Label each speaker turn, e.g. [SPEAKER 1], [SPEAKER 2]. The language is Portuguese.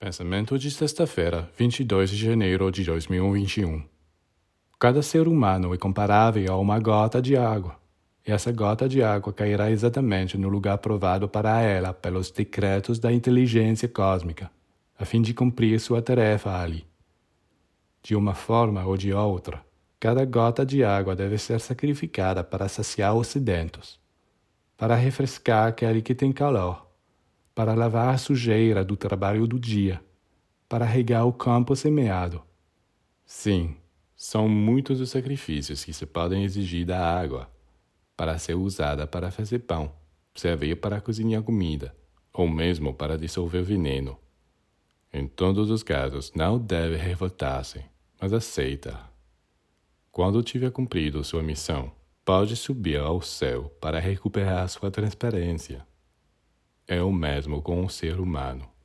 [SPEAKER 1] Pensamento de sexta-feira, 22 de janeiro de 2021. Cada ser humano é comparável a uma gota de água, e essa gota de água cairá exatamente no lugar provado para ela pelos decretos da inteligência cósmica, a fim de cumprir sua tarefa ali. De uma forma ou de outra, cada gota de água deve ser sacrificada para saciar os sedentos, para refrescar aquele que tem calor para lavar a sujeira do trabalho do dia, para regar o campo semeado. Sim, são muitos os sacrifícios que se podem exigir da água para ser usada para fazer pão, servir para cozinhar comida, ou mesmo para dissolver veneno. Em todos os casos, não deve revoltar-se, mas aceita. Quando tiver cumprido sua missão, pode subir ao céu para recuperar sua transparência é o mesmo com o ser humano.